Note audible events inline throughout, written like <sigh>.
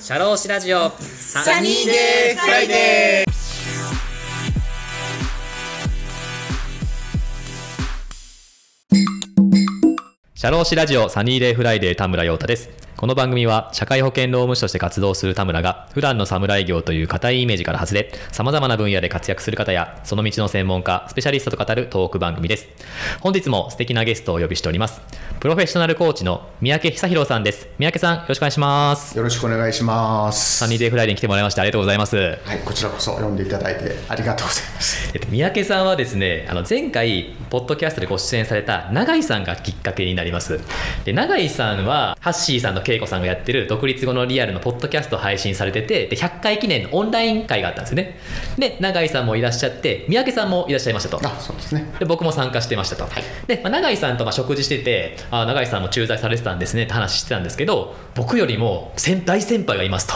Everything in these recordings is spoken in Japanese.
シャローシラジオ。サニーデーフライデー。シャローシラジオサニーデーフライデー田村陽太です。この番組は社会保険労務士として活動する田村が普段の士業という固いイメージから外れ様々な分野で活躍する方やその道の専門家スペシャリストと語るトーク番組です。本日も素敵なゲストをお呼びしております。プロフェッショナルコーチの三宅久裕さんです。三宅さんよろしくお願いします。よろしくお願いします。サニーデーフライデーに来てもらいましてありがとうございます。はい、こちらこそ呼んでいただいてありがとうございます。えっと、三宅さんはですねあの前回ポッドキャストでご出演された永井さんがきっかけになります。で永井さんはハッシーさんと恵子さんがやってる独立後のリアルのポッドキャストを配信されててで100回記念のオンライン会があったんですよね。で永井さんもいらっしゃって三宅さんもいらっしゃいましたと。あ、そうですね。で僕も参加してましたと、で、まあ、永井さんとまあ食事しててあ永井さんも駐在されてたんですねって話してたんですけど僕よりも先大先輩がいますと。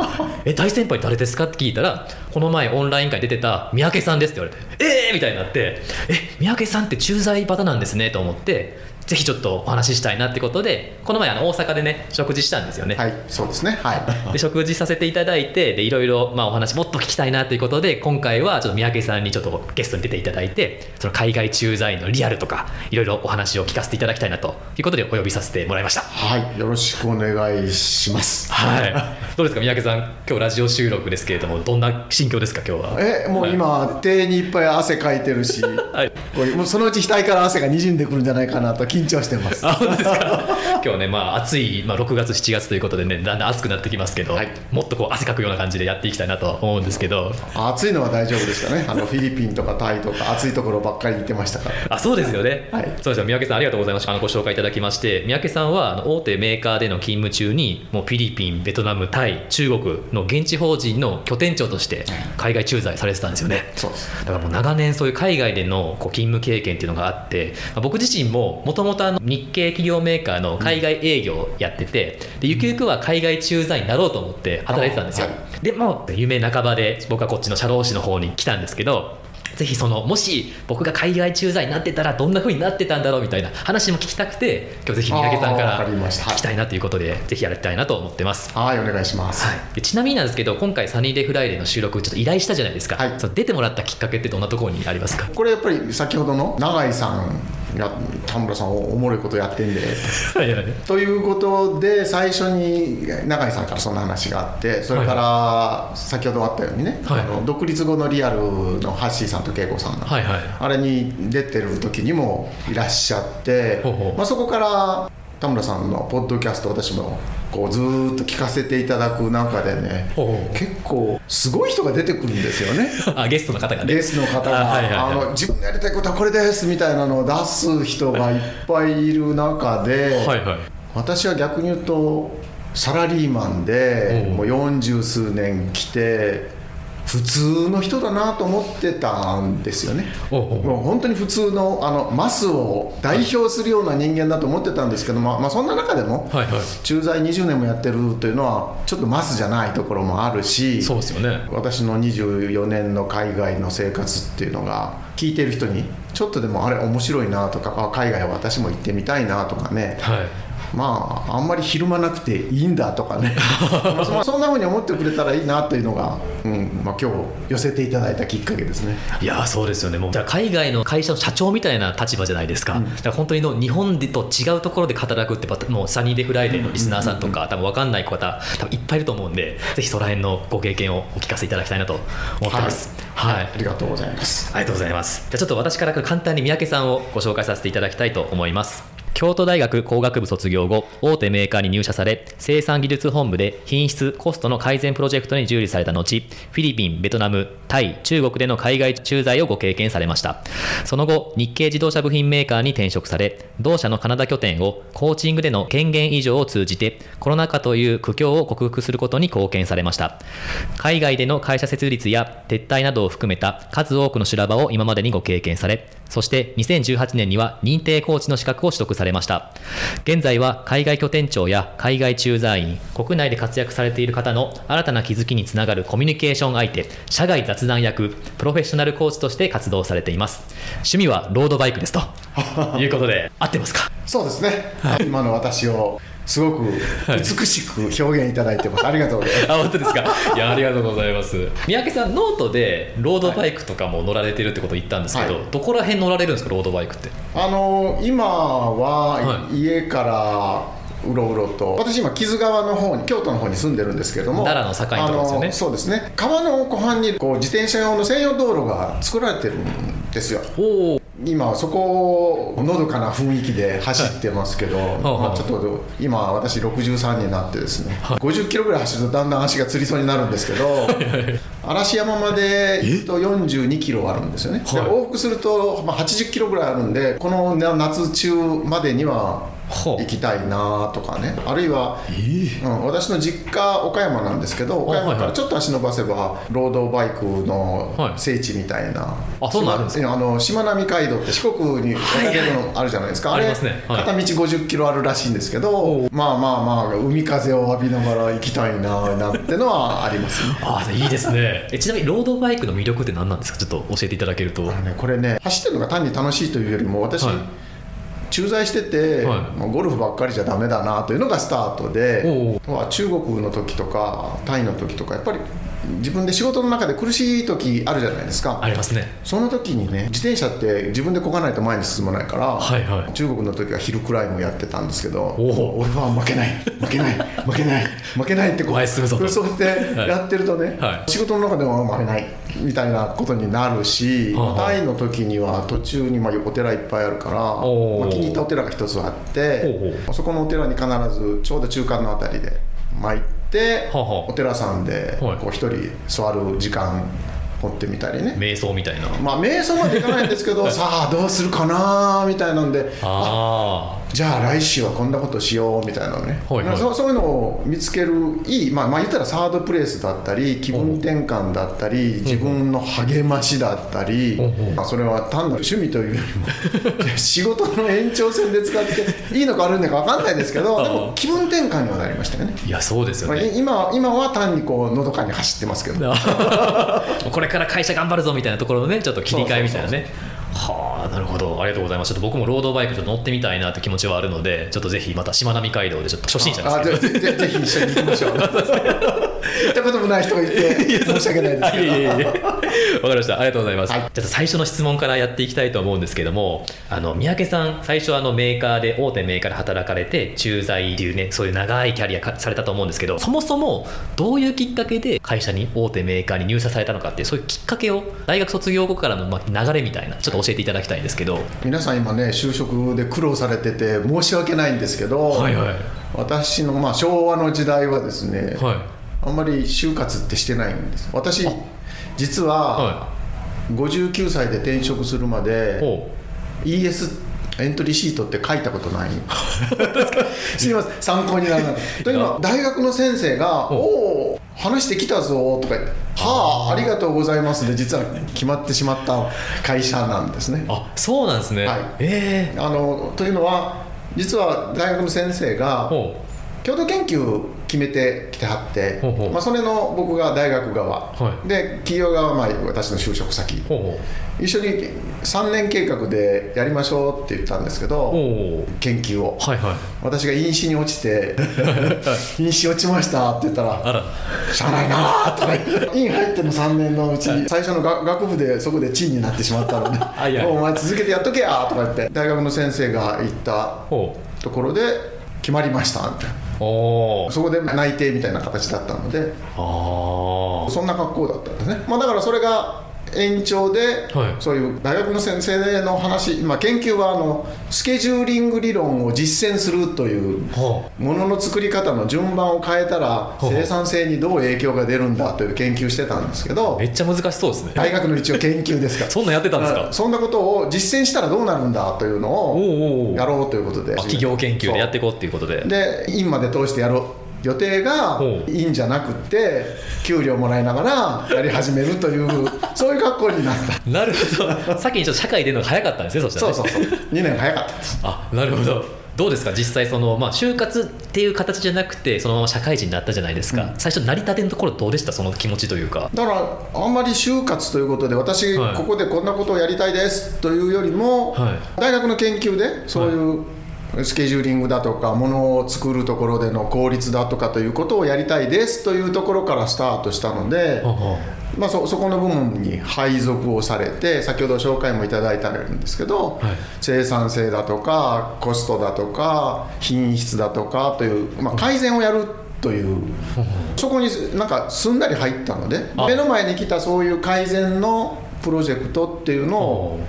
<laughs> え大先輩誰ですかって聞いたらこの前オンライン会出てた三宅さんですって言われてえーみたいになってえ三宅さんって駐在バタなんですねと思ってぜひちょっとお話ししたいなってことでこの前あの大阪でね食事したんですよね、はい、そうですね。はい。<laughs> で食事させていただいてでいろいろまあお話もっと聞きたいなということで今回はちょっと三宅さんにちょっとゲストに出ていただいてその海外駐在員のリアルとかいろいろお話を聞かせていただきたいなということでお呼びさせてもらいましたはい、よろしくお願いします。はい <laughs> どうですか三宅さん今日ラジオ収録ですけれどもどんな心境ですか今日は？え、もう今、手にいっぱい汗かいてるし、<laughs> はいもうそのうち額から汗が滲んでくるんじゃないかなと緊張してます。あ本当ですか？<laughs> 今日ねまあ暑い、まあ、6月7月ということでねだんだん暑くなってきますけど、はい。もっとこう汗かくような感じでやっていきたいなとは思うんですけど。暑いのは大丈夫ですかね？<laughs> あのフィリピンとかタイとか暑いところばっかり行ってましたから。あそうですよね、はい。そうですよ。三宅さんありがとうございましたあのご紹介いただきまして三宅さんは大手メーカーでの勤務中にもうフィリピンベトナムタイ中国の現地法人の拠点長として海外駐在されてたんですよね。そうです。だからもう長年そういう海外でのこう勤務経験っていうのがあって、まあ僕自身ももともと日系企業メーカーの海外営業をやってて、でゆくゆくは海外駐在になろうと思って働いてたんですよ、あはでもう夢半ばで僕はこっちの社労士の方に来たんですけどぜひそのもし僕が海外駐在になってたらどんな風になってたんだろうみたいな話も聞きたくて今日ぜひ三宅さんから聞きたいなということでぜひやりたいなと思ってます。はい、お願いします。はい、でちなみになんですけど今回サニーデーフライデーの収録ちょっと依頼したじゃないですか、はい。その出てもらったきっかけってどんなところにありますか？これやっぱり先ほどの永井さんが田村さんおもろいことやってんで。<laughs> ということで最初に永井さんからそんな話があってそれから先ほどあったようにね、はい。あの独立後のリアルのハッシーさんと恵子さんの、はいはい。あれに出てる時にもいらっしゃってほうほう。まあ、そこから田村さんのポッドキャスト私もこうずーっと聞かせていただく中でね結構すごい人が出てくるんですよね。<laughs> あゲストの方がね。レースの方が、あはいはいはい。あの自分のやりたいことはこれですみたいなのを出す人がいっぱいいる中で、はいはい。私は逆に言うとサラリーマンでもう40数年来て普通の人だなと思ってたんですよね。もう本当に普通のあのマスを代表するような人間だと思ってたんですけど、まあ、まあそんな中でもはいはい。駐在20年もやってるというのはちょっとマスじゃないところもあるしそうですよね。私の24年の海外の生活っていうのが聞いてる人にちょっとでもあれ面白いなとかあ海外は私も行ってみたいなとかね。はいまああんまりひるまなくていいんだとかね。まあそそんなふうに思ってくれたらいいなというのが、うんまあ、今日寄せていただいたきっかけですね。いやーそうですよね。もうじゃあ海外の会社の社長みたいな立場じゃないですか、だから本当にの日本でと違うところで働くってもうサニーデーフライデーのリスナーさんとか、多分分かんない方多分いっぱいいると思うんでぜひその辺のご経験をお聞かせいただきたいなと思ってます。はい、ありがとうございます。ありがとうございます。じゃあちょっと私から簡単に三宅さんをご紹介させていただきたいと思います。京都大学工学部卒業後、大手メーカーに入社され、生産技術本部で品質、コストの改善プロジェクトに従事された後、フィリピン、ベトナム、タイ、中国での海外駐在をご経験されました。その後、日系自動車部品メーカーに転職され、同社のカナダ拠点をコーチングでの権限以上を通じて、コロナ禍という苦境を克服することに貢献されました。海外での会社設立や撤退などを含めた数多くの修羅場を今までにご経験され、そして2018年には認定コーチの資格を取得されました。現在は海外拠点長や海外駐在員、国内で活躍されている方の新たな気づきにつながるコミュニケーション相手、社外雑談役、プロフェッショナルコーチとして活動されています。趣味はロードバイクですということで、合ってますか？そうですね、今の私をすごく美しく表現いただいてます、ありがとうございます。<laughs> あ本当ですか？いやありがとうございます。三宅さんノートでロードバイクとかも乗られてるってことを言ったんですけど、はい。どこら辺乗られるんですかロードバイクって？あの今はは家からうろうろと私今木津川の方に京都の方に住んでるんですけれども奈良の境のとこですよね。そうですね。川の湖畔にこう自転車用の専用道路が作られてるんですよ。おお今そこをのどかな雰囲気で走ってますけど、まあ、ちょっと今私63になってですね、50キロぐらい走るとだんだん足がつりそうになるんですけど嵐山までと42キロあるんですよね、往復すると、まあ、80キロぐらいあるんでこのな夏中までには行きたいなとかね。あるいは、うん、私の実家岡山なんですけど岡山からちょっと足伸ばせばロードバイクのはい。聖地みたいな、あそんなんですか？あのしまなみ海道って四国に渡れるのあるじゃないですか、はいはいれありますね。はい。片道50キロあるらしいんですけどまあまあまあ海風を浴びながら行きたいななんてのはありますね。あいいですね。えちなみにロードバイクの魅力って何なんですか？ちょっと教えていただけると。ねこれね走ってるのが単に楽しいというよりも私、はい駐在してて、はい。もうゴルフばっかりじゃダメだなというのがスタートで中国の時とかタイの時とかやっぱり自分で仕事の中で苦しい時あるじゃないですか。ありますね。その時にね自転車って自分でこがないと前に進まないから、はいはい。中国の時はヒルクライムやってたんですけど俺は負けない。負けない。負けない。負けないってこう前進むぞと。そうやってやってるとね、はい。仕事の中でも負けないみたいなことになるし、タイの時には途中にまあお寺いっぱいあるから、まあ、気に入ったお寺が一つあってそこのお寺に必ずちょうど中間のあたりで参って、はあはあお寺さんではい。こう一人座る時間持ってみたりね、瞑想みたいな。まあ瞑想までいかないんですけどさあどうするかなみたいなんで。あじゃあ来週はこんなことしようみたいなのね、はいはい。そうそういうのを見つけるいい、まあ、まあ言ったらサードプレイスだったり気分転換だったり自分の励ましだったり、まあ、それは単なる趣味というよりも <laughs> 仕事の延長線で使っていいのか悪いのか分かんないですけどでも気分転換にはなりましたよね。あいやそうですよまあ、今今は単にこうのどかに走ってますけど。<laughs> これから会社頑張るぞみたいなところのねちょっと切り替えみたいなねはあなるほど。ありがとうございます。ちょっと僕もロードバイクちょっと乗ってみたいなという気持ちはあるのでちょっとぜひまたしまなみ海道でちょっと初心者ですあけどぜひ一緒に行きましょう <laughs> 行ったこともない人がいて申し訳ないですけど。いえいえいえわかりました。ありがとうござい。ます、はい。じゃあ最初の質問からやっていきたいと思うんですけどもあの三宅さん最初あのメーカーで大手メーカーで働かれて駐在っていうねそういう長いキャリアかされたと思うんですけどそもそもどういうきっかけで会社に大手メーカーに入社されたのかっていうそういうきっかけを大学卒業後からのまあ流れみたいなちょっと教えていただきたいんですけど。皆さん今ね就職で苦労されてて申し訳ないんですけど、はいはい。私のまあ昭和の時代はですね、はいあんまり就活ってしてないんです。私実はは59歳で転職するまいでほ ES エントリーシートって書いたことない。<laughs> すみません。参考にならないというのは大学の先生が「おお話してきたぞ」とか言って「はあありがとうございます」で実は決まってしまった会社なんですね。うあそうなんですね、はい。ええ。あのというのは実は大学の先生がほ共同研究決めてきてはってほうほう。まあ、それの僕が大学側、はで企業側はまあ私の就職先。うほう。ほ一緒に3年計画でやりましょうって言ったんですけうど研究を。はいはい。私が飲酒に落ちて「<laughs> 飲酒落ちました」って言ったらあら「しゃあないな」とか言って。院入っての3年のうち最初のが学部でそこで地位になってしまったのでいやもうお前続けてやっとけや」とか言って大学の先生が言ったほところで決まりましたみたいなそこで内定みたいな形だったので。ああそんな格好だったんですね、まあ、だからそれが延長で、はい。そういう大学の先生の話、まあ、研究はあのスケジューリング理論を実践するというはものの作り方の順番を変えたら生産性にどう影響が出るんだという研究してたんですけどあめっちゃ難しそうですね。大学の一応研究ですか？ら <laughs> そんなんやってたんですか？うんそんなことを実践したらどうなるんだというのをやろうということで。あ企業研究でやっていこうっていうことで。で院まで通してやろう予定がいいんじゃなくって給料もらいながらやり始めるというそういう格好になった。なるほど。先にちょっと社会出るのが早かったんですねそしたらね。そうそうそう。2年早かったです。あなるほど。どうですか？実際その、まあ、就活っていう形じゃなくてそのまま社会人になったじゃないですか、最初成り立てのところどうでした？その気持ちというか。だからあんまり就活ということで私はい。ここでこんなことをやりたいですというよりも、はい。大学の研究でそういうスケジューリングだとかものを作るところでの効率だとかということをやりたいですというところからスタートしたので、まあ、そそこの部門に配属をされて先ほど紹介もいただいたんですけど、はい。生産性だとかコストだとか品質だとかという、まあ、改善をやるというそこになんかすんなり入ったのであ。目の前に来たそういう改善のプロジェクトっていうのを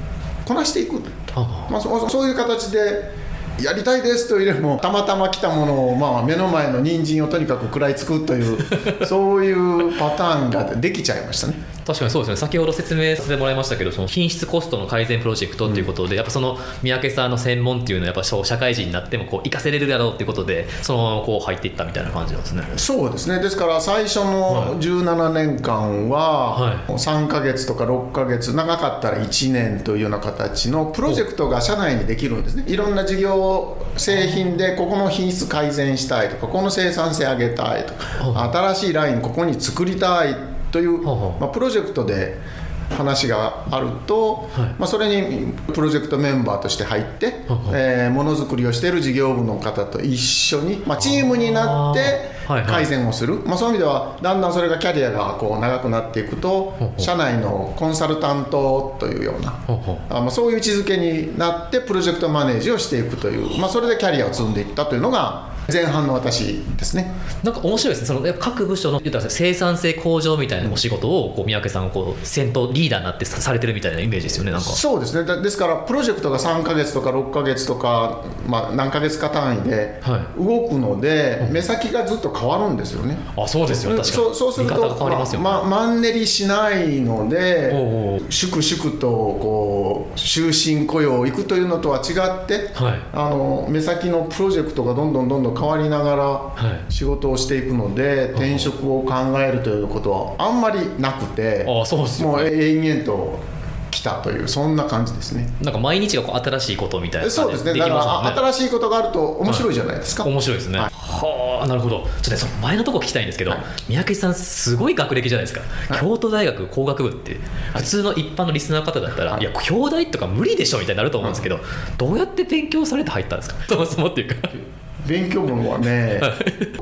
こなしていく。あまあ、そそういう形でやりたいですというよりもたまたま来たものを、まあ、目の前の人参をとにかく食らいつくというそういうパターンができちゃいましたね。確かにそうですね。先ほど説明させてもらいましたけどその品質コストの改善プロジェクトっていうことで、やっぱその三宅さんの専門っていうのはやっぱ社会人になってもこう活かせれるだろうっていうことでそのままこう入っていったみたいな感じなんですね。そうですね。ですから最初の17年間はは3ヶ月とか6ヶ月長かったら1年というような形のプロジェクトが社内にできるんですね。いろんな事業製品でここの品質改善したいとかこの生産性上げたいとか新しいラインここに作りたいという、まあ、プロジェクトで話があると、はい。まあ、それにプロジェクトメンバーとして入ってほうほう。えーものづくりをしている事業部の方と一緒に、まあ、チームになってあー。はいはい。改善をする、まあ、そういう意味ではだんだんそれがキャリアがこう長くなっていくと社内のコンサルタントというようなあまあそういう位置づけになってプロジェクトマネージをしていくという、まあ、それでキャリアを積んでいったというのが前半の私ですね。なんか面白いですね。その各部署の言ったら生産性向上みたいなお仕事をこう三宅さんがこう先頭リーダーになってさされてるみたいなイメージですよねなんか。そうですね。だですからプロジェクトが3ヶ月とか6ヶ月とか、まあ、何ヶ月か単位では動くので、目先がずっと変わるんですよね。あそうですよね。確かに。そうそうすると変わりますよね、ままマンネリしないので粛々とこう終身雇用行くというのとは違って、はい。あの目先のプロジェクトがどんどんどんどん変わりながらはい。仕事をしていくので、転職を考えるということはあんまりなくてあそうですよもう延々と来たというそんな感じですね。なんか毎日がこう新しいことみたいなそうですね。だからあ新しいことがあると面白いじゃないですか。面白いですね。はい。はあ、なるほど。ちょっとね、その前のところ聞きたいんですけど、はい。三宅さん、すごい学歴じゃないですか、はい。京都大学工学部って、普通の一般のリスナーの方だったら、はい。い、や、兄弟とか無理でしょみたいになると思うんですけど、どうやって勉強されて入ったんですか、そもそもっていうか。勉強文はね、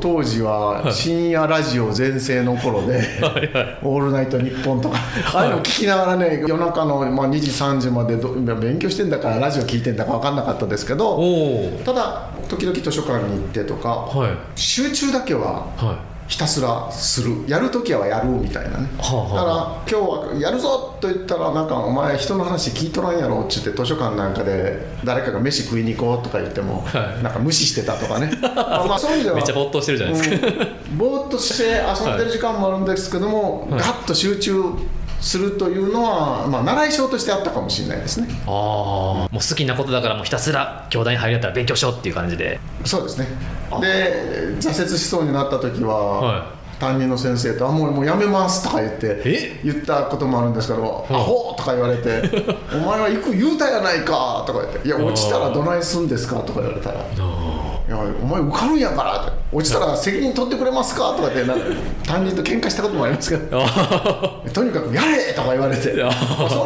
当時は深夜ラジオ全盛の頃ではいはい「オールナイトニッポン」とかああいうの聞きながらね夜中のまあ2時3時まで勉強してんだからラジオ聞いてんだか分かんなかったですけおどお。ただ時々図書館に行ってとかはい。集中だけははい。ひたすらする。やるときはやるみたいなね。はあはあ。だから今日はやるぞと言ったらなんかお前人の話聞いとらんやろって言って図書館なんかで誰かが飯食いに行こうとか言っても、はい。なんか無視してたとかね。<laughs> まあそういう意味ではめっちゃ没頭してるじゃないですか。うん。ぼーっとして遊んでる時間もあるんですけども、はい。ガッと集中するというのは、まあ、習い性としてあったかもしれないですね。ああ、もう好きなことだから、もうひたすら兄弟に入るんだったら勉強しようっていう感じで。そうですねで挫折しそうになった時は、は担任の先生と「あもうもうやめます」とか言ってえ？言ったこともあるんですけど「アホ!」とか言われて「<laughs> お前は行く言うたやないか」とか言って「いや落ちたらどないすんですか?」とか言われたら「いやお前受かるんやから」って「落ちたら責任取ってくれますか?」とかってなんか担任と喧嘩したこともありますけどあとにかく「やれ!」とか言われてそういう意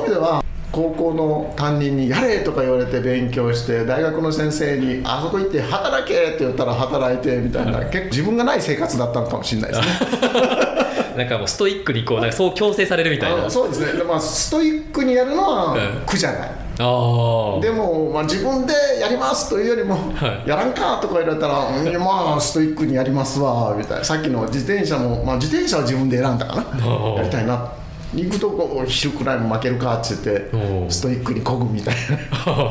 味では高校の担任に「やれ!」とか言われて勉強して大学の先生に「あそこ行って働け!」って言ったら働いてみたいな結構自分がない生活だったのかもしれないですね。あ、<laughs> なんかもうストイックにこう、なんかそう強制されるみたいな。あそうですね、でまあ、ストイックにやるのはうん苦じゃない、ああ。でも、まあ、自分でやりますというよりも、はいやらんかとか言われたら、うんまあ、ストイックにやりますわみたいな、さっきの自転車も、まあ、自転車は自分で選んだかな、ーやりたいな、行くとこ昼くらいも負けるかって言ってストイックにこぐみたいな。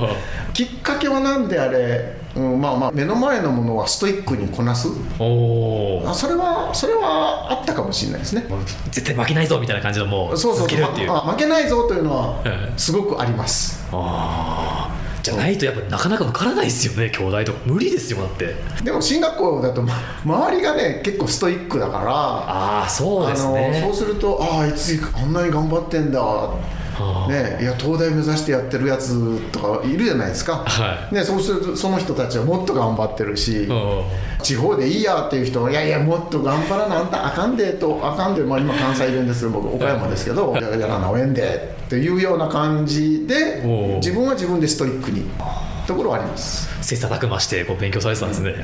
<laughs> きっかけはなんであれ、うん、まあまあ目の前のものはストイックにこなす？あそれはそれはあったかもしれないですね絶対負けないぞみたいな感じのもうそうそうそう続けるっていう。まあ負けないぞというのははいすごくありますああ。じゃないとやっぱなかなか受からないですよね兄弟とか無理ですよだって。でも進学校だと、ま、周りがね結構ストイックだからああそうですね。そうするとあああいつあんなに頑張ってんだ、あね、いや東大目指してやってるやつとかいるじゃないですか、はね、そうするとその人たちはもっと頑張ってるし、うん地方でいいやっていう人はいやいやもっと頑張らなあんたあかんでとあかんで、まあ、今関西弁ですよ僕岡山ですけど、い。ややらなおえんでっていうような感じで自分は自分でストイックにところはあります。切磋琢磨してこう勉強されてたんですね、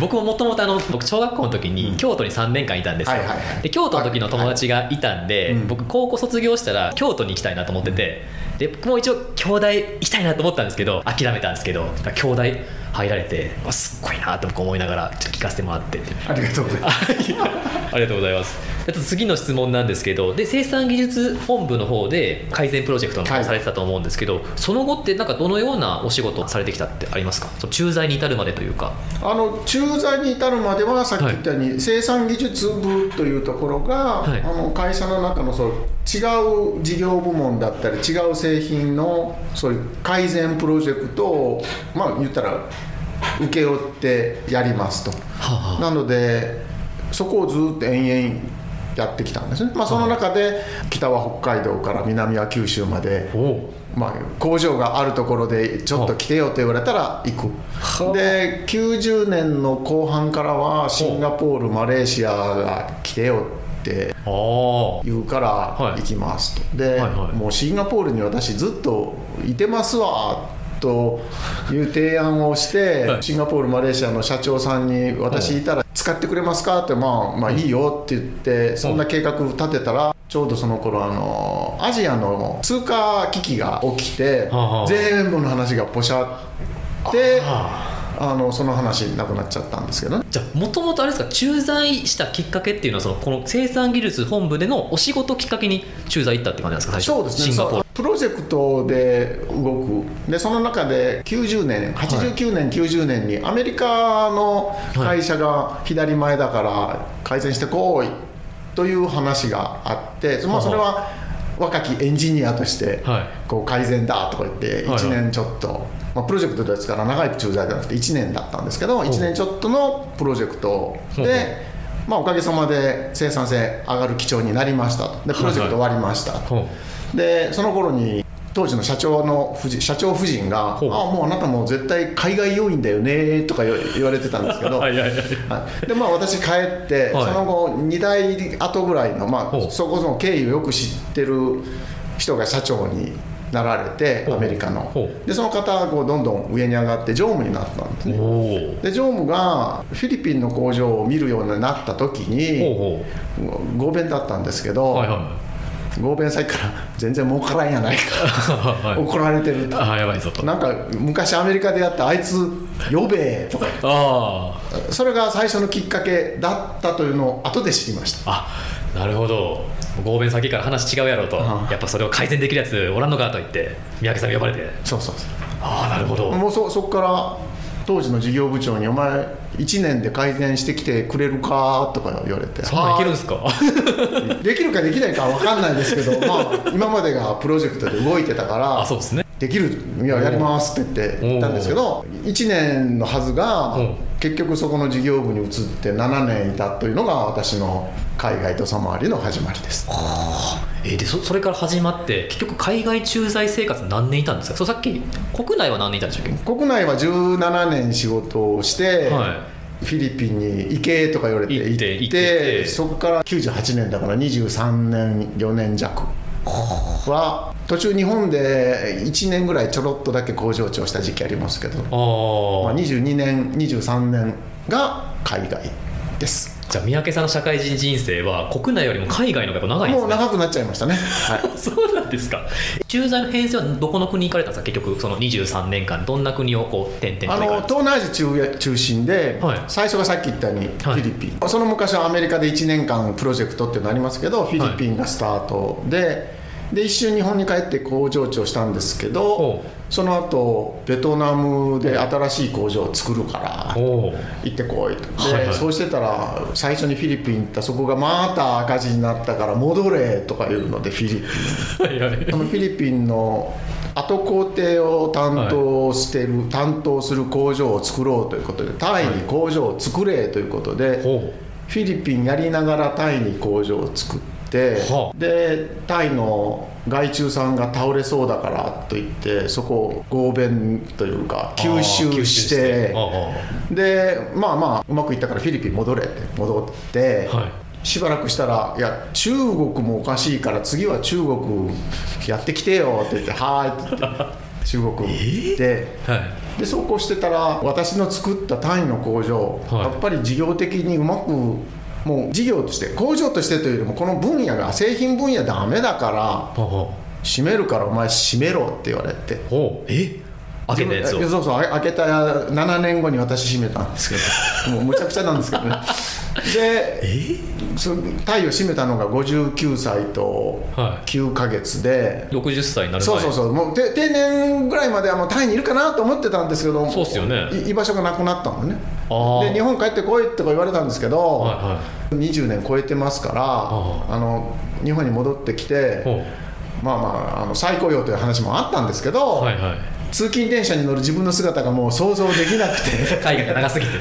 僕ももともと僕小学校の時に京都に3年間いたんですよ、はいはいはい。で京都の時の友達がいたんで、うん僕高校卒業したら京都に行きたいなと思っててで僕も一応京大行きたいなと思ったんですけど諦めたんですけど京大入られてあすっごいなと僕思いながらちょっと聞かせてもらってありがとうございますありがとうございます。あと次の質問なんですけど、で生産技術本部の方で改善プロジェクトのはいされてたと思うんですけど、その後ってなんかどのようなお仕事をされてきたってありますか？駐在に至るまでというか。あの駐在に至るまではさっき言ったように、生産技術部というところが、はいあの会社の中のそう違う事業部門だったり違う製品のそういう改善プロジェクトをまあ言ったら請け負ってやりますと。はあ、なのでそこをずっと延々やってきたんですね、まあ、その中で北は北海道から南は九州まで。まあ、工場があるところでちょっと来てよと言われたら行く。で90年の後半からはシンガポールマレーシアが来てよって。言うからはい。行きますと、で、もうシンガポールに私ずっといてますわという提案をして、はい。シンガポールマレーシアの社長さんに私いたら使ってくれますかってまあまあい。いよって言ってそんな計画立てたらちょうどその頃あのアジアの通貨危機が起きて全部の話がポシャってああのその話なくなっちゃったんですけどね。じゃあもともとあれですか駐在したきっかけっていうのはそのこの生産技術本部でのお仕事きっかけに駐在行ったって感じなんですか最初？そうですね。シンガポールプロジェクトで動く。でその中で90年89年、90年にアメリカの会社が左前だから改善してこいという話があって、まあ、それは若きエンジニアとしてはい。こう改善だとか言ってはいはい。1年ちょっと、まあ、プロジェクトですから長い駐在じゃなくて1年だったんですけど1年ちょっとのプロジェクトで、まあ、おかげさまで生産性上がる基調になりましたと。でプロジェクト終わりました、でその頃に当時の社長の夫人社長夫人が「あほう。もうあなたもう絶対海外要員だよね」とか言われてたんですけど。はいはいはい。はい。でまあ私帰って、はい。その後2代後ぐらいの、まあ、そこそこ経緯をよく知ってる人が社長になられてアメリカの。ほでその方がこうどんどん上に上がって常務になったんですね。で常務がフィリピンの工場を見るようになった時にほ合弁だったんですけど、うはいは合弁先から全然儲からんやないか。い <laughs> はい。怒られてると。ああやばいぞと。なんか昔アメリカでやったあいつ呼べとかあそれが最初のきっかけだったというのを後で知りました。ああなるほど。合弁先から話違うやろうと。ああやっぱそれを改善できるやつおらんのかと言って三宅さんが呼ばれて。そうそうそああなるほど。うもうそそこから当時の事業部長に「お前1年で改善してきてくれるか?」とか言われて。そんなんいけるんはですか？い <laughs> できるかできないかは分かんないですけどまあ今までがプロジェクトで動いてたからあそうですね。できるいややりますって言って言ったんですけど1年のはずがうん。結局そこの事業部に移って7年いたというのが私の海外土佐回りの始まりですえーでそそれから始まって結局海外駐在生活何年いたんですか？そうさっき国内は何年いたんでしたっけ？国内は17年仕事をして、はフィリピンに行けとか言われて行って行ってそこから98年だから23年4年弱。は。途中日本で1年ぐらいちょろっとだけ工場長した時期ありますけど、あまあ、あ22年23年が海外ですじゃあ三宅さんの社会人人生は国内よりも海外の方が長いんですね。もう長くなっちゃいましたね、はい、<laughs> そうなんですか。駐在の編成はどこの国に行かれたんですか結局その23年間どんな国をこう転々あのと行かれた？んですか東南アジア中中心で、はい。最初がさっき言ったようにフはい。ィリピン、その昔はアメリカで1年間プロジェクトっていうのありますけどフィリピンがスタートで,、で一瞬日本に帰って工場長したんですけどほその後ベトナムで新しい工場を作るから行ってこいと。で、はいはい。そうしてたら最初にフィリピン行ったそこがまた赤字になったから戻れとか言うのでフィリピン <laughs> はいはい。そのフィリピンの後工程を担当してる、担当する工場を作ろうということでタイに工場を作れということで、ほフィリピンやりながらタイに工場を作って、はあ。でタイの害虫さんが倒れそうだからといってそこを合弁というかう吸収して。でまあまあうまくいったからフィリピン戻れって戻って、はい。しばらくしたら「いや中国もおかしいから次は中国やってきてよ」って言って「はーい」って言って <laughs> 中国で、はい。でそうこうしてたら私の作った単位の工場、はい。やっぱり事業的にうまくもう事業として工場としてというよりもこの分野が製品分野ダメだから閉めるからお前閉めろって言われて。え？開けたやつを。そうそうあ開けた7年後に私閉めたんですけど <laughs> もうむちゃくちゃなんですけどね。でそタイを閉めたのが59歳とはい。9ヶ月で、60歳になる前。そうそうそう。もうて定年ぐらいまではもうタイにいるかなと思ってたんですけどそうっすよね。い居場所がなくなったのねで日本帰ってこいとか言われたんですけど、はいは20年超えてますからああの日本に戻ってきてほまあまああの再雇用という話もあったんですけど、うはいはい。通勤電車に乗る自分の姿がもう想像できなくて。海外が長すぎて。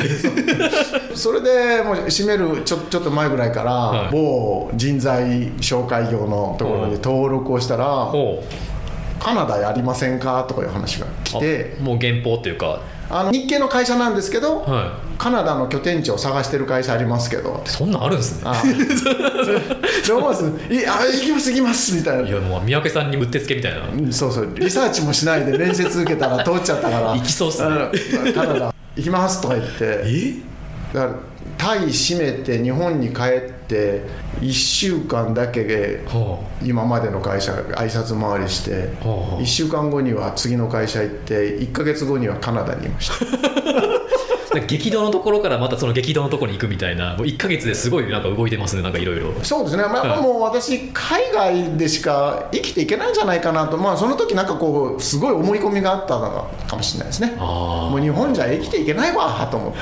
<laughs> それでもう閉めるちょちょっと前ぐらいから、はい。某人材紹介業のところに登録をしたらほ「カナダやりませんか?」とかいう話が来うて。あもう原稿っていうかあの日系の会社なんですけど、はカナダの拠点地を探してる会社ありますけど。いそんなんあるんですね。あで思わず「いあ行きます行きます」みたいな。いやもう三宅さんにうってつけみたいなうんそうそうリサーチもしないで面接受けたら通っちゃったから行きそうっすねうんカナダ行きますとか言ってえだからタイ閉めて日本に帰って1週間だけでは今までの会社挨拶回りしてはあ1週間後には次の会社行って1ヶ月後にはカナダにいました <laughs> 激動のところからまたその激動のところに行くみたいなもう1か月ですごいなんか動いてますねなんかいろいろ。そうですね、まあはいもう私海外でしか生きていけないんじゃないかなと。まあその時なんかこうすごい思い込みがあったのかもしれないですね。あもう日本じゃ生きていけないわと思って。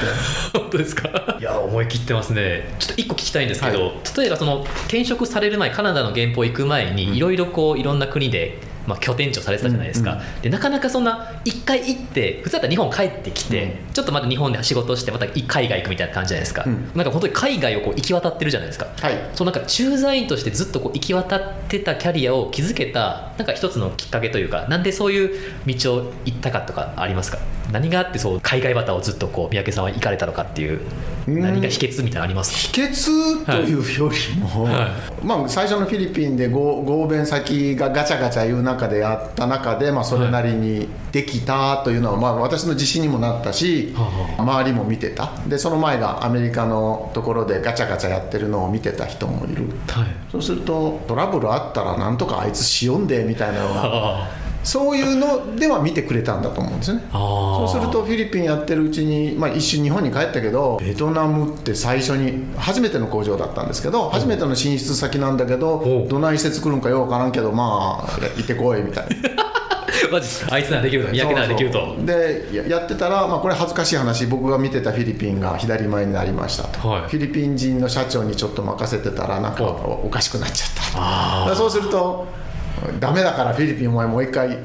あ <laughs> 本当ですか？いや思い切ってますね。ちょっと一個聞きたいんですけど、は例えばその転職される前カナダの原稿行く前にいろいろこういろんな国で、まあ、拠点地をされてたじゃないですか、うんうでなかなかそんな一回行って普通だったら日本帰ってきて、ちょっとまた日本で仕事をしてまた海外行くみたいな感じじゃないですか、うん。なんか本当に海外をこう行き渡ってるじゃないですか。はい。そうなんか駐在員としてずっとこう行き渡ってたキャリアを築けたなんか一つのきっかけというかなんでそういう道を行ったかとかありますか？何があってそう海外バターをずっとこう三宅さんは行かれたのかっていううん。何が秘訣みたいなのあります秘訣というよりも、はまあ、最初のフィリピンで合合弁先がガチャガチャいう中でやった中で、まあ、それなりにできたというのは、まあ、私の自信にもなったし、は周りも見てた。でその前がアメリカのところでガチャガチャやってるのを見てた人もいる。はい。そうするとトラブルあったらなんとかあいつしよんでみたいなのがあそういうのでは見てくれたんだと思うんですね。あそうするとフィリピンやってるうちに、まあ、一瞬日本に帰ったけどベトナムって最初に初めての工場だったんですけど初めての進出先なんだけどどないして作るんかようわからんけどまあ行ってこいみたいな。<laughs> マジです。かあいつならできると。三宅ならできると。でややってたら、まあ、これ恥ずかしい話。僕が見てたフィリピンが左前になりましたと、はい。フィリピン人の社長にちょっと任せてたらなんかおおかしくなっちゃったそうするとダメだからフィリピンお前もう一回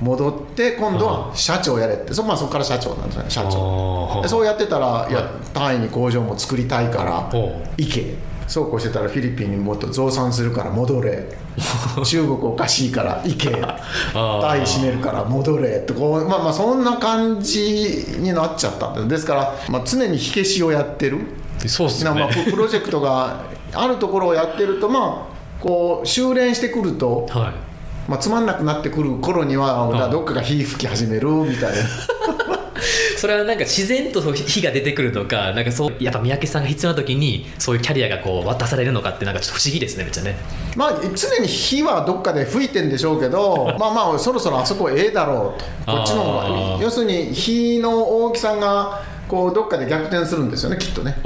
戻って今度は社長やれって。そ,、まあ、そこから社長なんですね社長。でそうやってたらい。や単位に工場も作りたいからほ行け。そうこうしてたらフィリピンにもっと増産するから戻れ。<laughs> 中国おかしいから行け。ー。タイ閉めるから戻れってこうまあまあそんな感じになっちゃったんですですから、まあ、常に火消しをやってる。そうっすよねまあププロジェクトがあるところをやってるとまあこう修練してくると、はいまあ、つまんなくなってくる頃には、はいどっかが火吹き始めるみたいな。<laughs> それはなんか自然と火が出てくるのかなんかそうやっぱ三宅さんが必要な時にそういうキャリアがこう渡されるのかってなんかちょっと不思議ですねめっちゃね。まあ常に火はどっかで吹いてんでしょうけど <laughs> まあまあそろそろあそこええだろうと。こっちの方あがー。要するに火の大きさがこうどっかで逆転するんですよねきっとね。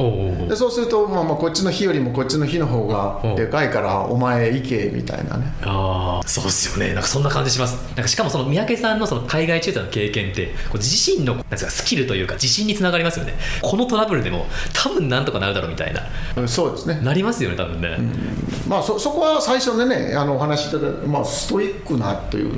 でそうすると、まあ、まあこっちの火よりもこっちの火の方がう。んでかいからお前行けみたいなね。ああそうっすよね。なんかそんな感じします。なんかしかもその三宅さんのその海外駐在の経験ってこう自身のなんですかスキルというか自信につながりますよね。このトラブルでも多分なんとかなるだろうみたいな。うんそうですね。なりますよね多分ね、まあそそこは最初でねあのお話しいただいた、まあ、ストイックなという。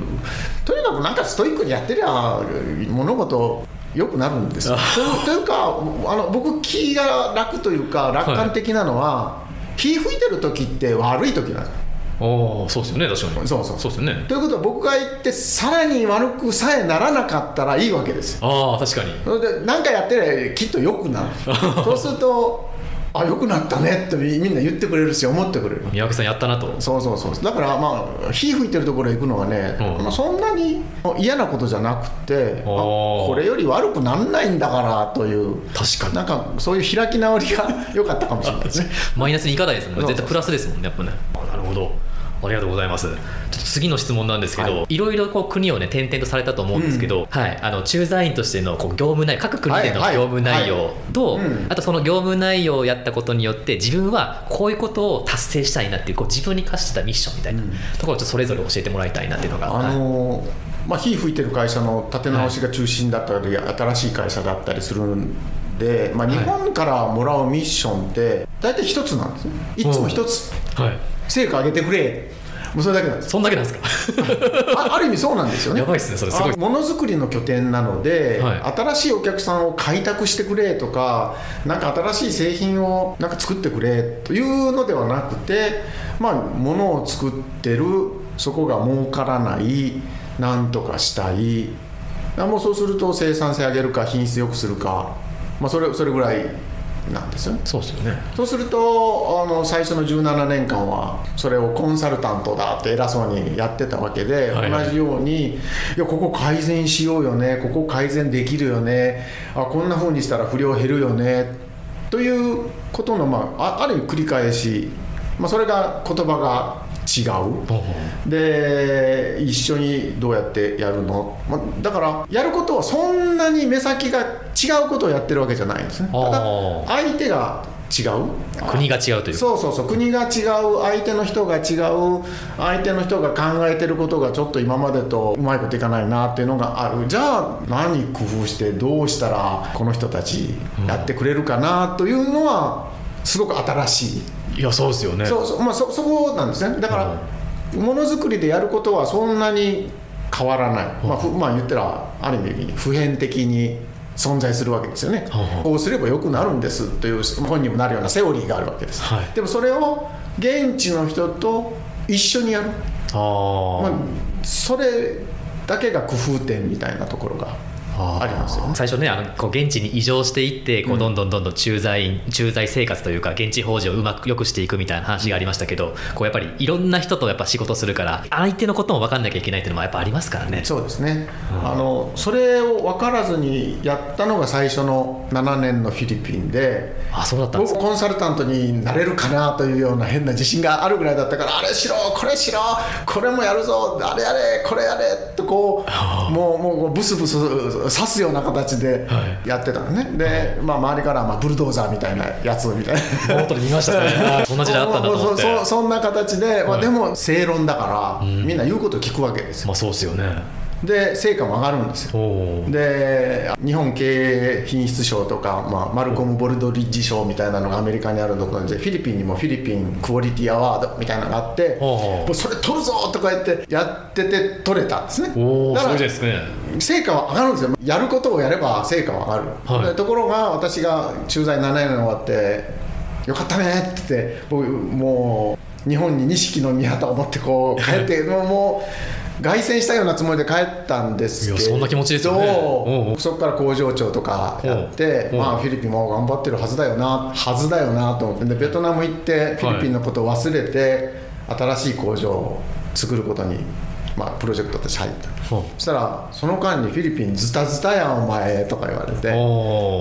とにかくなんかストイックにやってりゃ物事良くなるんですよ。というかあの僕気が楽というか楽観的なのは、火吹いてる時って悪い時なんですおおそうっすよね確かに。そうそう。そうっすよね。ということは僕が言ってさらに悪くさえならなかったらいいわけですよ。ああ確かに。それで何かやってりゃきっと良くなる。<laughs> そうするとあ良くなったねってみんな言ってくれるし思ってくれる。三宅さんやったなと。そうそうそう。だからまあ火吹いてるところへ行くのはね、うん。まあ、そんなに嫌なことじゃなくてこれより悪くなんないんだからという確かに。なんかそういう開き直りが良かったかもしれないですね。<laughs> マイナスにいかないですもんね。絶対プラスですもんねやっぱね。あなるほどありがとうございます。ちょっと次の質問なんですけど、、はい。ろいろこう国をね転々とされたと思うんですけど、はい、あの駐在員としてのこう業務内各国でのはいはい業務内容と、はいうん。あとその業務内容をやったことによって自分はこういうことを達成したいなっていうこう自分に課してたミッションみたいなうん。ところをちょっとそれぞれ教えてもらいたいなっていうのが、あはい。のーまあ、火吹いてる会社の立て直しが中心だったり、新しい会社だったりするんで、まあ、はい。日本からもらうミッションって大体一つなんですね。いつも一つ。はい、成果上げてくれ。もうそれだけなんです。そんだけなんですか？あある意味そうなんですよね。やばいっすねそれすごい。あものづくりの拠点なので、はい。新しいお客さんを開拓してくれとかなんか新しい製品をなんか作ってくれというのではなくてまあ物を作ってるそこが儲からないなんとかしたい。あもうそうすると生産性上げるか品質良くするか、まあ、それそれぐらいなんですよ。ねそうですよね。そうするとあの最初の17年間はそれをコンサルタントだって偉そうにやってたわけで、はいはい。同じようにいやここ改善しようよねここ改善できるよねあこんな風にしたら不良減るよねということの、まあ、あある意味繰り返し、まあ、それが言葉が違う。で一緒にどうやってやるの、まあ、だからやることはそんなに目先が違うことをやってるわけじゃないんですね。ただ相手が違う。国が違うという。かそうそうそう。国が違う相手の人が違う相手の人が考えてることがちょっと今までとうまいこといかないなっていうのがある。じゃあ何工夫してどうしたらこの人たちやってくれるかなというのはすごく新しい、いやそうですよね。そうそう。まあ、そそこなんですね。だからものづくりでやることはそんなに変わらない、まあふまあ、言ったらある意味普遍的に存在するわけですよね、はこうすればよくなるんですという本にもなるようなセオリーがあるわけです、はい。でもそれを現地の人と一緒にやる、あまあ、それだけが工夫点みたいなところがあありますよね。最初ねあのこう現地に移住していってこうどんどんどんどん駐在員駐在生活というか現地法事をうまく良くしていくみたいな話がありましたけどこうやっぱりいろんな人とやっぱ仕事するから相手のことも分かんなきゃいけないっていうのもやっぱありますからね。そうですね、うん。あのそれを分からずにやったのが最初の7年のフィリピンであそうだったんですか僕コンサルタントになれるかなというような変な自信があるぐらいだったからあれしろこれしろこれもやるぞあれやれこれやれとこうもうもうブスブス刺すような形ではい。やってたのね、で、まあ、周りからはまあブルドーザーみたいなやつみたいな。本当に見ましたね。<laughs> そんな時代あったんだと思って。そそそんな形で、まあ、はい。でも正論だから、みんな言うこと聞くわけですよ。まあそうですよねで成果も上がるんですよ。で日本経営品質賞とか、まあ、マルコム・ボルドリッジ賞みたいなのがアメリカにあるところでフィリピンにもフィリピンクオリティアワードみたいなのがあってもうそれ取るぞとか言ってやってて取れたんですね。だからごいですね。成果は上がるんですよ。やることをやれば成果は上がる、はい。でところが私が駐在7年終わって「よかったね」って言って僕もう日本に錦の御旗を持ってこう帰って <laughs> もうもう凱旋したようなつもりで帰ったんですけどそんな気持ちですよね。そこから工場長とかやってまあフィリピンも頑張ってるはずだよなはずだよなと思ってでベトナム行ってフィリピンのことを忘れて、新しい工場を作ることに、まあ、プロジェクトとして入った。ほそしたらその間にフィリピンズタズタやんお前とか言われう。て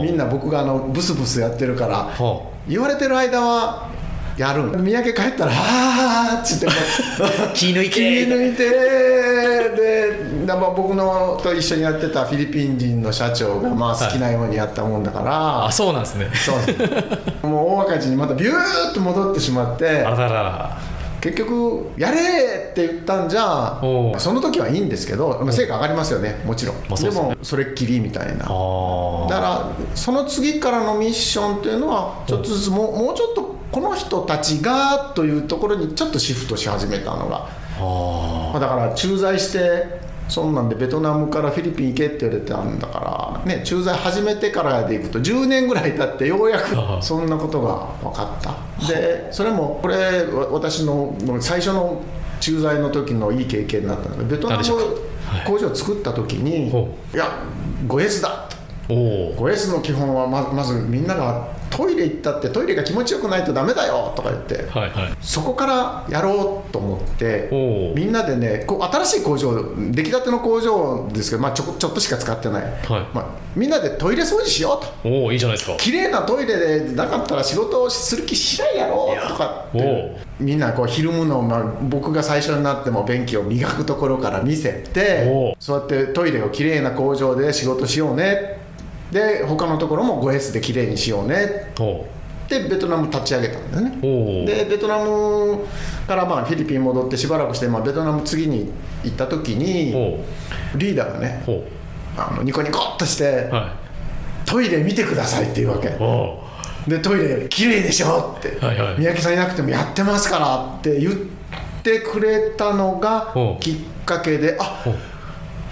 みんな僕があのブスブスやってるからは言われてる間はやるん。三宅帰ったら「はあ」っつって <laughs> 気抜いて。気抜いてでだまあ僕のと一緒にやってたフィリピン人の社長がまあ好きなようにやったもんだから、あそうなんですね。そう。もう大赤字にまたビューッと戻ってしまって。あららら。結局「やれ!」って言ったんじゃその時はいいんですけど、まあ、成果上がりますよねもちろん、まあですね。でもそれっきりみたいな。ああだからその次からのミッションっていうのはちょっとずつもうもうちょっとこの人たちがというところにちょっとシフトし始めたのが、あ。まあ、だから駐在してそんなんでベトナムからフィリピン行けって言われたんだからね駐在始めてからでいくと10年ぐらい経ってようやくそんなことが分かった。でそれもこれわ私の最初の駐在の時のいい経験になったのでベトナム工場を作った時に、ほいや 5S だおお 5S の基本はままずみんながトイレ行ったってトイレが気持ちよくないとダメだよとか言って。はいはい。そこからやろうと思ってみんなでねこう新しい工場出来たての工場ですけど、まあ、ちょこちょっとしか使ってない、まあ、みんなでトイレ掃除しようと。おおいいじゃないですか。綺麗なトイレでなかったら仕事をする気しないやろとかっおてみんなこうひるむのを、まあ、僕が最初になっても便器を磨くところから見せておそうやってトイレを綺麗な工場で仕事しようねで他のところも 5S で綺麗にしようね。おでベトナム立ち上げたんだよね。おでベトナムからまあフィリピン戻ってしばらくして、まあ、ベトナム次に行った時におリーダーがねおあのニコニコっとしては「トイレ見てください」って言うわけ。でトイレ綺麗でしょって、はいはい。三宅さんいなくてもやってますからって言ってくれたのがおきっかけであお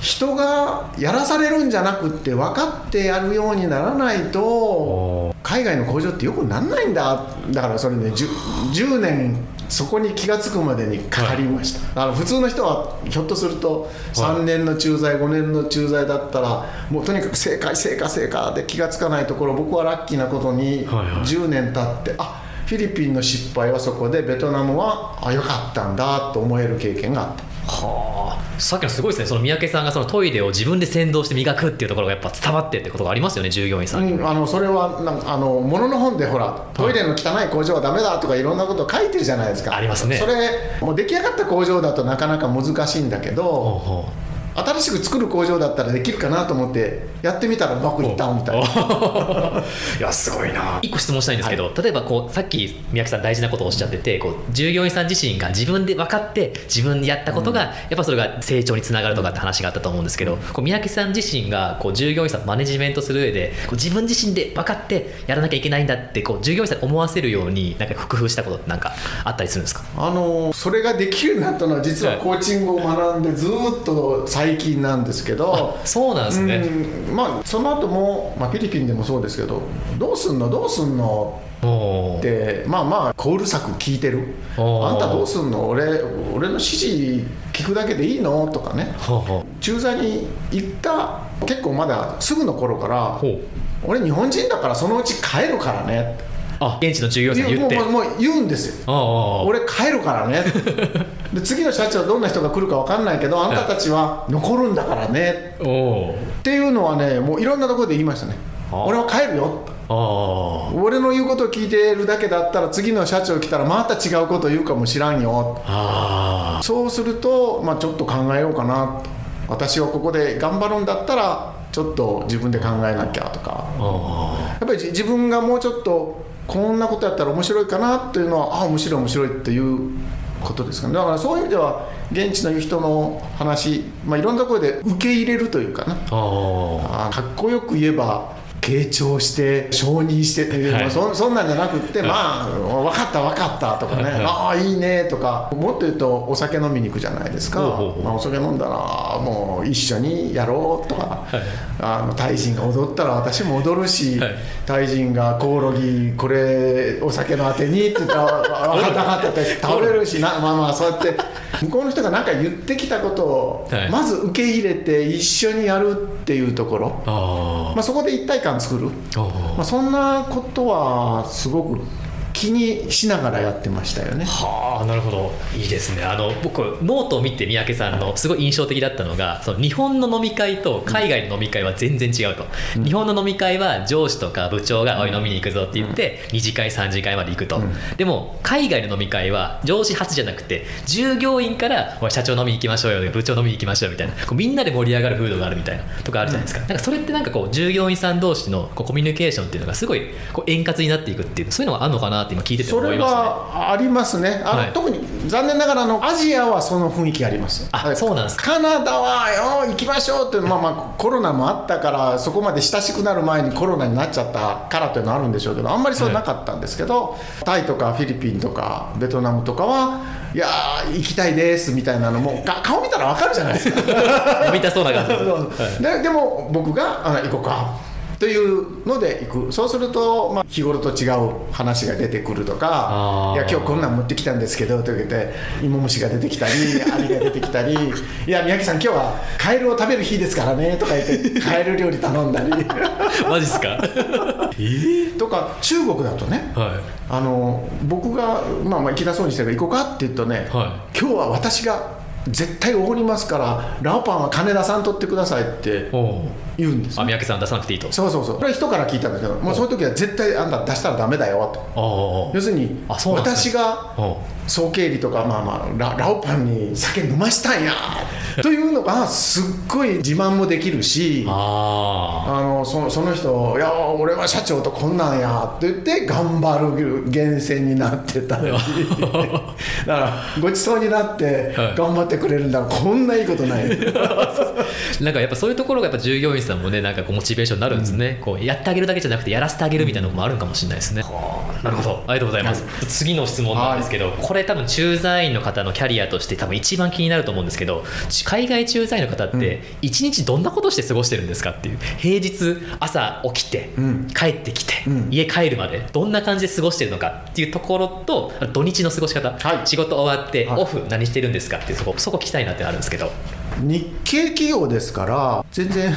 人がやらされるんじゃなくって分かってやるようにならないとお海外の工場ってよくなんないんだ。だからそれね 10, 10年そこに気が付くまでにかかりました、だから普通の人はひょっとすると3年の駐在5年の駐在だったらもうとにかく正解正解正解で気が付かないところ僕はラッキーなことにはいはい。10年経ってあフィリピンの失敗はそこでベトナムはあ良かったんだと思える経験があったはあ。さっきのすごいですね。その三宅さんがそのトイレを自分で先導して磨くっていうところがやっぱ伝わってってことがありますよね従業員さんに、うん、あのそれはなんかあのものの本でほらトイレの汚い工場はダメだとかいろんなことを書いてるじゃないですか。ありますね。それもう出来上がった工場だとなかなか難しいんだけほうどほう新しく作る工場だったらできるかなと思ってやってみたらうまくいったみたいな。<laughs> いやすごいな。一個質問したいんですけど、例えばこうさっき三宅さん大事なことをおっしゃっててこう従業員さん自身が自分で分かって自分でやったことが、やっぱそれが成長につながるとかって話があったと思うんですけど、こう三宅さん自身がこう従業員さんマネジメントする上でこう自分自身で分かってやらなきゃいけないんだってこう従業員さんに思わせるようになんか工夫したことってなんかあったりするんですか？あのそれができるようになったのは実はコーチングを学んでずーっと最近なんですけど。そうなんですね、うん。まあその後も、まあ、フィリピンでもそうですけどどうすんの？どうすんの？ってまあまあコール作聞いてる。あんたどうすんの？俺俺の指示聞くだけでいいの？とかね。駐在に行った結構まだすぐの頃から俺日本人だからそのうち帰るからね。あ現地の従業員さんに言って。もうもう言うんですよ。俺帰るからね。<laughs> で次の社長どんな人が来るか分かんないけどあんたたちは残るんだからね。っていうのはねもういろんなところで言いましたね。あ俺は帰るよ。俺の言うことを聞いてるだけだったら次の社長来たらまた違うこと言うかもしらんよ。あそうすると、まあ、ちょっと考えようかな。と私はここで頑張るんだったらちょっと自分で考えなきゃとか。あやっぱりじ自分がもうちょっとこんなことやったら面白いかなっていうのはあ面白い面白いっていうことですかね。だからそういう意味では現地の人の話、まあ、いろんなところで受け入れるというかな。かっこよく言えば傾聴して承認して、はい。まあそそんなんじゃなくって、まあ分かった分かったとかね、ああいいねとか。もっと言うとお酒飲みに行くじゃないですか、まあ、お酒飲んだらもう一緒にやろうとか、あのタイ人が踊ったら私も踊るし、はい。タイ人がコオロギこれお酒のあてにって言ったら「分かった分かった」って食べるしなまあまあそうやって。向こうの人が何か言ってきたことをはい。まず受け入れて一緒にやるっていうところ、あまあ、そこで一体感作る、あまあ、そんなことはすごく気にしながらやってましたよね。はあなるほど。いいですね。あの僕ノートを見て三宅さんのすごい印象的だったのがその日本の飲み会と海外の飲み会は全然違うと、日本の飲み会は上司とか部長が「おい飲みに行くぞ」って言って2次会3次会まで行くと、でも海外の飲み会は上司発じゃなくて従業員から「おい社長飲みに行きましょうよ」部長飲みに行きましょうみたいな。こうみんなで盛り上がる風土があるみたいなとかあるじゃないですか,、なんかそれってなんかこう従業員さん同士のこうコミュニケーションっていうのがすごいこう円滑になっていくっていうそういうのがあるのかなって今聞いててそれ思いましたね。はありますね。あの、はい。特に残念ながらあのアジアはその雰囲気あります。あそうなんですか。カナダはよ行きましょうってまあまあコロナもあったからそこまで親しくなる前にコロナになっちゃったからというのはあるんでしょうけどあんまりそうなかったんですけど、タイとかフィリピンとかベトナムとかはいやー行きたいですみたいなのもが顔見たら分かるじゃないですか。<laughs> 飲みたそうな感じ。<laughs> ででも僕があ行こうかというので行く。そうすると、まあ、日頃と違う話が出てくるとかあー「いや今日こんなん持ってきたんですけど」と言って芋虫が出てきたり <laughs> アリが出てきたり「いや宮城さん今日はカエルを食べる日ですからね」とか言ってカエル料理頼んだり。<laughs> マジっすか？<laughs> とか中国だとねはあの僕が、まあ、まあ行きだそうにしてるから行こうかって言うとね、は今日は私が絶対おごりますからラオパンは金出さんとってくださいって言うんですあ三宅さん出さなくていいと。そうそうそう。これは人から聞いたんだけどもうそういう時は絶対あんた出したらダメだよとあ要するにね。私が総経理とか、まあまあ、ララオパンに酒飲ましたんや <laughs> というのがすっごい自慢もできるしああ。のそその人「いや俺は社長とこんなんや」って言って頑張る源泉になってたり。<laughs> だからごちそうになってはい。頑張ってくれるんだからこんないいことない。あ <laughs> なんかやっぱそういうところがやっぱ従業員さんもねなんかこうモチベーションになるんですね、こうやってあげるだけじゃなくてやらせてあげるみたいなのもあるんかもしれないですね、はあなるほど。ありがとうございます、次の質問なんですけど、これ多分駐在員の方のキャリアとして多分一番気になると思うんですけど海外駐在員の方って一日どんなことして過ごしてるんですかっていう平日朝起きて、うん。帰ってきて、うん。家帰るまでどんな感じで過ごしてるのかっていうところと土日の過ごし方、はい。仕事終わってはい。オフ何してるんですかっていうそこそこ聞きたいなってあるんですけど。日系企業ですから全然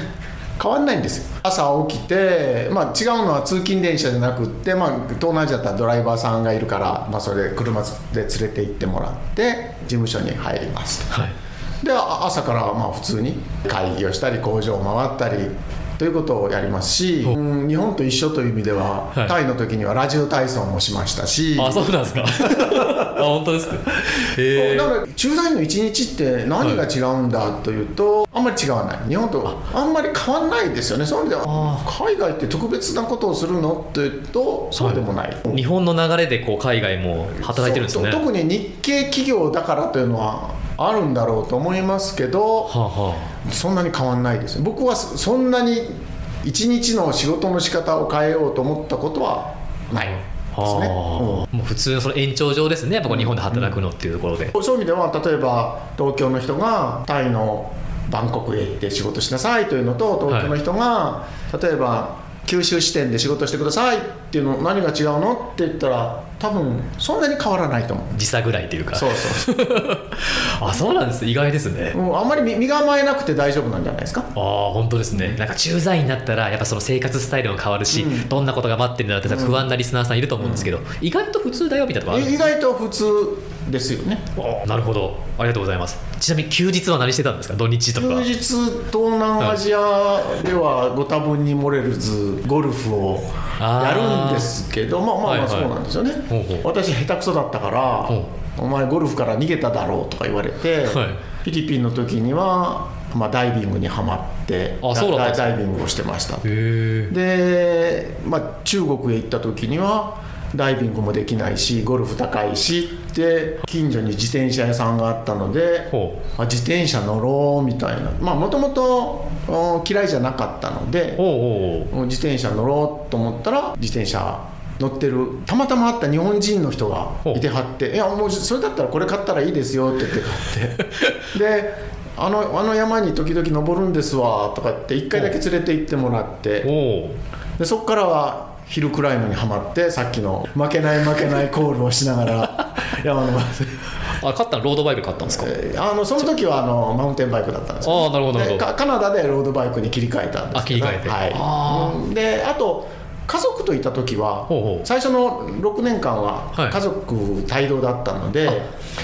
変わんないんですよ。朝起きて、まあ、違うのは通勤電車じゃなくって、まあ、東南アジアだったらドライバーさんがいるから、まあ、それで車で連れて行ってもらって事務所に入りますとはい。であ朝からまあ普通に会議をしたり工場を回ったりということをやりますし、う。ん日本と一緒という意味では、はい。タイの時にはラジオ体操もしましたし。あそうなんですか。<laughs> あ本当ですね。へえだから駐在員の一日って何が違うんだというと、あんまり違わない。日本とあ。んまり変わんないですよね。そういう意味では海外って特別なことをするのっていうとそうでもない、日本の流れでこう海外も働いてるんですね。特に日系企業だからというのはあるんだろうと思いますけどそんなに変わんないです僕はそそんなに一日の仕事の仕方を変えようと思ったことはないですあ、ね、はあ。もう普通のその延長上ですね。やっぱこう日本で働くのっていうところで、うん。そういう意味では例えば東京の人がタイのバンコクへ行って仕事しなさいというのと東京の人が、例えば九州支店で仕事してくださいっていうの何が違うのって言ったら多分そんなに変わらないと思う。時差ぐらいっていうか。そうそう。そ <laughs> うあそうなんです。意外ですね、もうあんまり身身構えなくて大丈夫なんじゃないですか？ああ本当ですね。なんか駐在員になったらやっぱその生活スタイルも変わるし、うん。どんなことが待ってるんだろうって不安なリスナーさんいると思うんですけど、意外と普通だよみたいなとこある意外と普通ですよね。あなるほど。ありがとうございます。ちなみに休日は何してたんですか？土日とか。休日東南アジアではご多分に漏れずゴルフをやるんですけどまあまあまあそうはい。はいなんですよね、ほうほう。私下手くそだったからほ「お前ゴルフから逃げただろう」とか言われて、はい。フィリピンの時には、まあ、ダイビングにはまってあそダイビングをしてました。で、まあ、中国へ行った時にはダイビングもできないしゴルフ高いしって近所に自転車屋さんがあったのでほあ自転車乗ろうみたいな。まあもともと嫌いじゃなかったので自転車乗ろうと思ったら自転車乗ってるたまたま会った日本人の人がいてはって「いやもうそれだったらこれ買ったらいいですよ」って言って買って。<laughs> であの「あの山に時々登るんですわ」とかって1回だけ連れて行ってもらって。おでそこからはヒルクライムにはまってさっきの「負けない負けない」コールをしながら <laughs> 山のあ買ったのロードバイク買ったんですか？えーあのその時はあのマウンテンバイクだったんですよああなるほどなるほど。でカカナダでロードバイクに切り替えたんですけど。あ切り替えて。はい。あうんであと家族といた時は最初の6年間ははい。家族帯同だったので、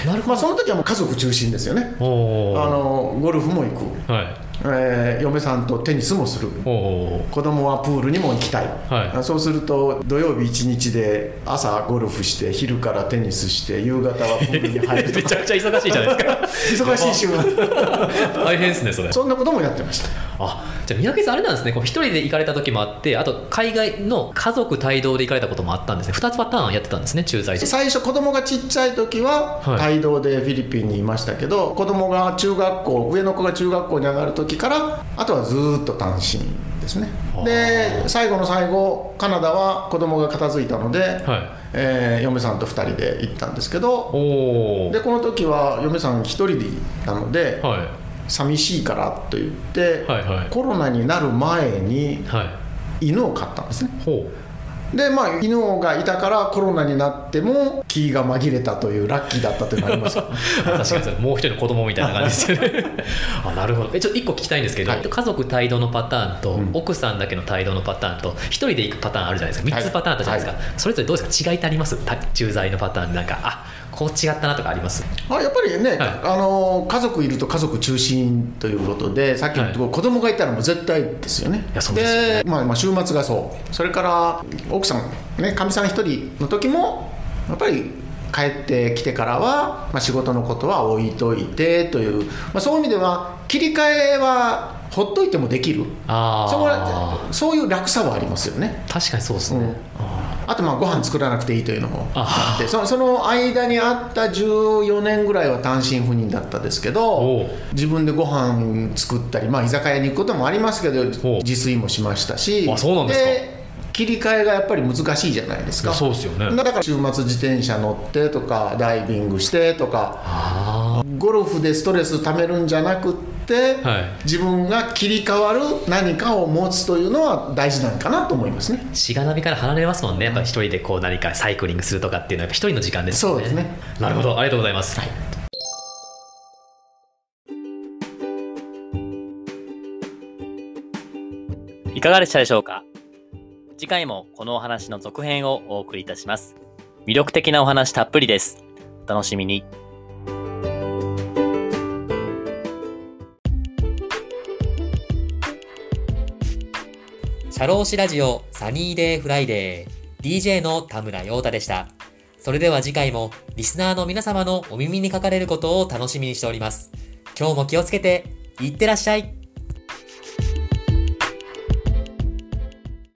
なるほまあ、その時はもう家族中心ですよね。あおのゴルフも行く、はいえー嫁さんとテニスもする。子供はプールにも行きたい、はい。あそうすると土曜日一日で朝ゴルフして昼からテニスして夕方はプールに入る <laughs> めちゃくちゃ忙しいじゃないですか。<laughs> 忙しい週 <laughs> 大変ですねそれ。そんなこともやってました。あじゃあ三宅さんあれなんですね。こう一人で行かれた時もあってあと海外の家族帯同で行かれたこともあったんですね。2つパターンやってたんですね駐在時最初子供がちっちゃい時ははい。帯同でフィリピンにいましたけど、子供が中学校上の子が中学校に上がる時からあとはずーっと単身ですね。で最後の最後カナダは子供が片付いたので、はい。えー嫁さんと2人で行ったんですけどでこの時は嫁さん1人で行ったので、はい。寂しいからと言って、はいはい。コロナになる前にはい。犬を飼ったんですね。ほでまあ犬がいたからコロナになっても気が紛れたというラッキーだったというのがあります。よ <laughs> 確かにもう一人の子供みたいな感じですよね。<laughs> あなるほど。えちょっと一個聞きたいんですけど、はい。家族帯同のパターンと、うん。奥さんだけの帯同のパターンと一人で行くパターンあるじゃないですか。3つパターンあったじゃないですか、はそれぞれどうですか？違いってあります？た駐在のパターンでなんか。あこう違ったなとかあります？あやっぱりね、はい。あの家族いると家族中心ということでさっきの、はい。子供がいたらもう絶対ですよね。でね。まあ、まあ週末がそう。それから奥さんねかみさん一人の時もやっぱり帰ってきてからは、まあ、仕事のことは置いといてという、まあ、そういう意味では切り替えはほっといてもできる。そういう楽さはありますよね。確かにそうですね、うんあとまあご飯作らなくていいというのもああってそその間にあった14年ぐらいは単身赴任だったですけおどう。自分でご飯作ったり、まあ、居酒屋に行くこともありますけど自炊もしましたしあそうなんですか。切り替えがやっぱり難しいじゃないですか。そうですよね。だから週末自転車乗ってとかダイビングしてとかあゴルフでストレス溜めるんじゃなくって、はい自分が切り替わる何かを持つというのは大事なのかなと思いますね。あしがらみから離れますもんねやっぱ一人でこう何かサイクリングするとかっていうのはやっぱ一人の時間ですよそうですねなるほどありがとうございます、いかがでしたでしょうか？次回もこのお話の続編をお送りいたします。魅力的なお話たっぷりです。お楽しみに。シャローシラジオサニーデイフライデー DJ の田村陽太でした。それでは次回もリスナーの皆様のお耳にかかれることを楽しみにしております。今日も気をつけていってらっしゃい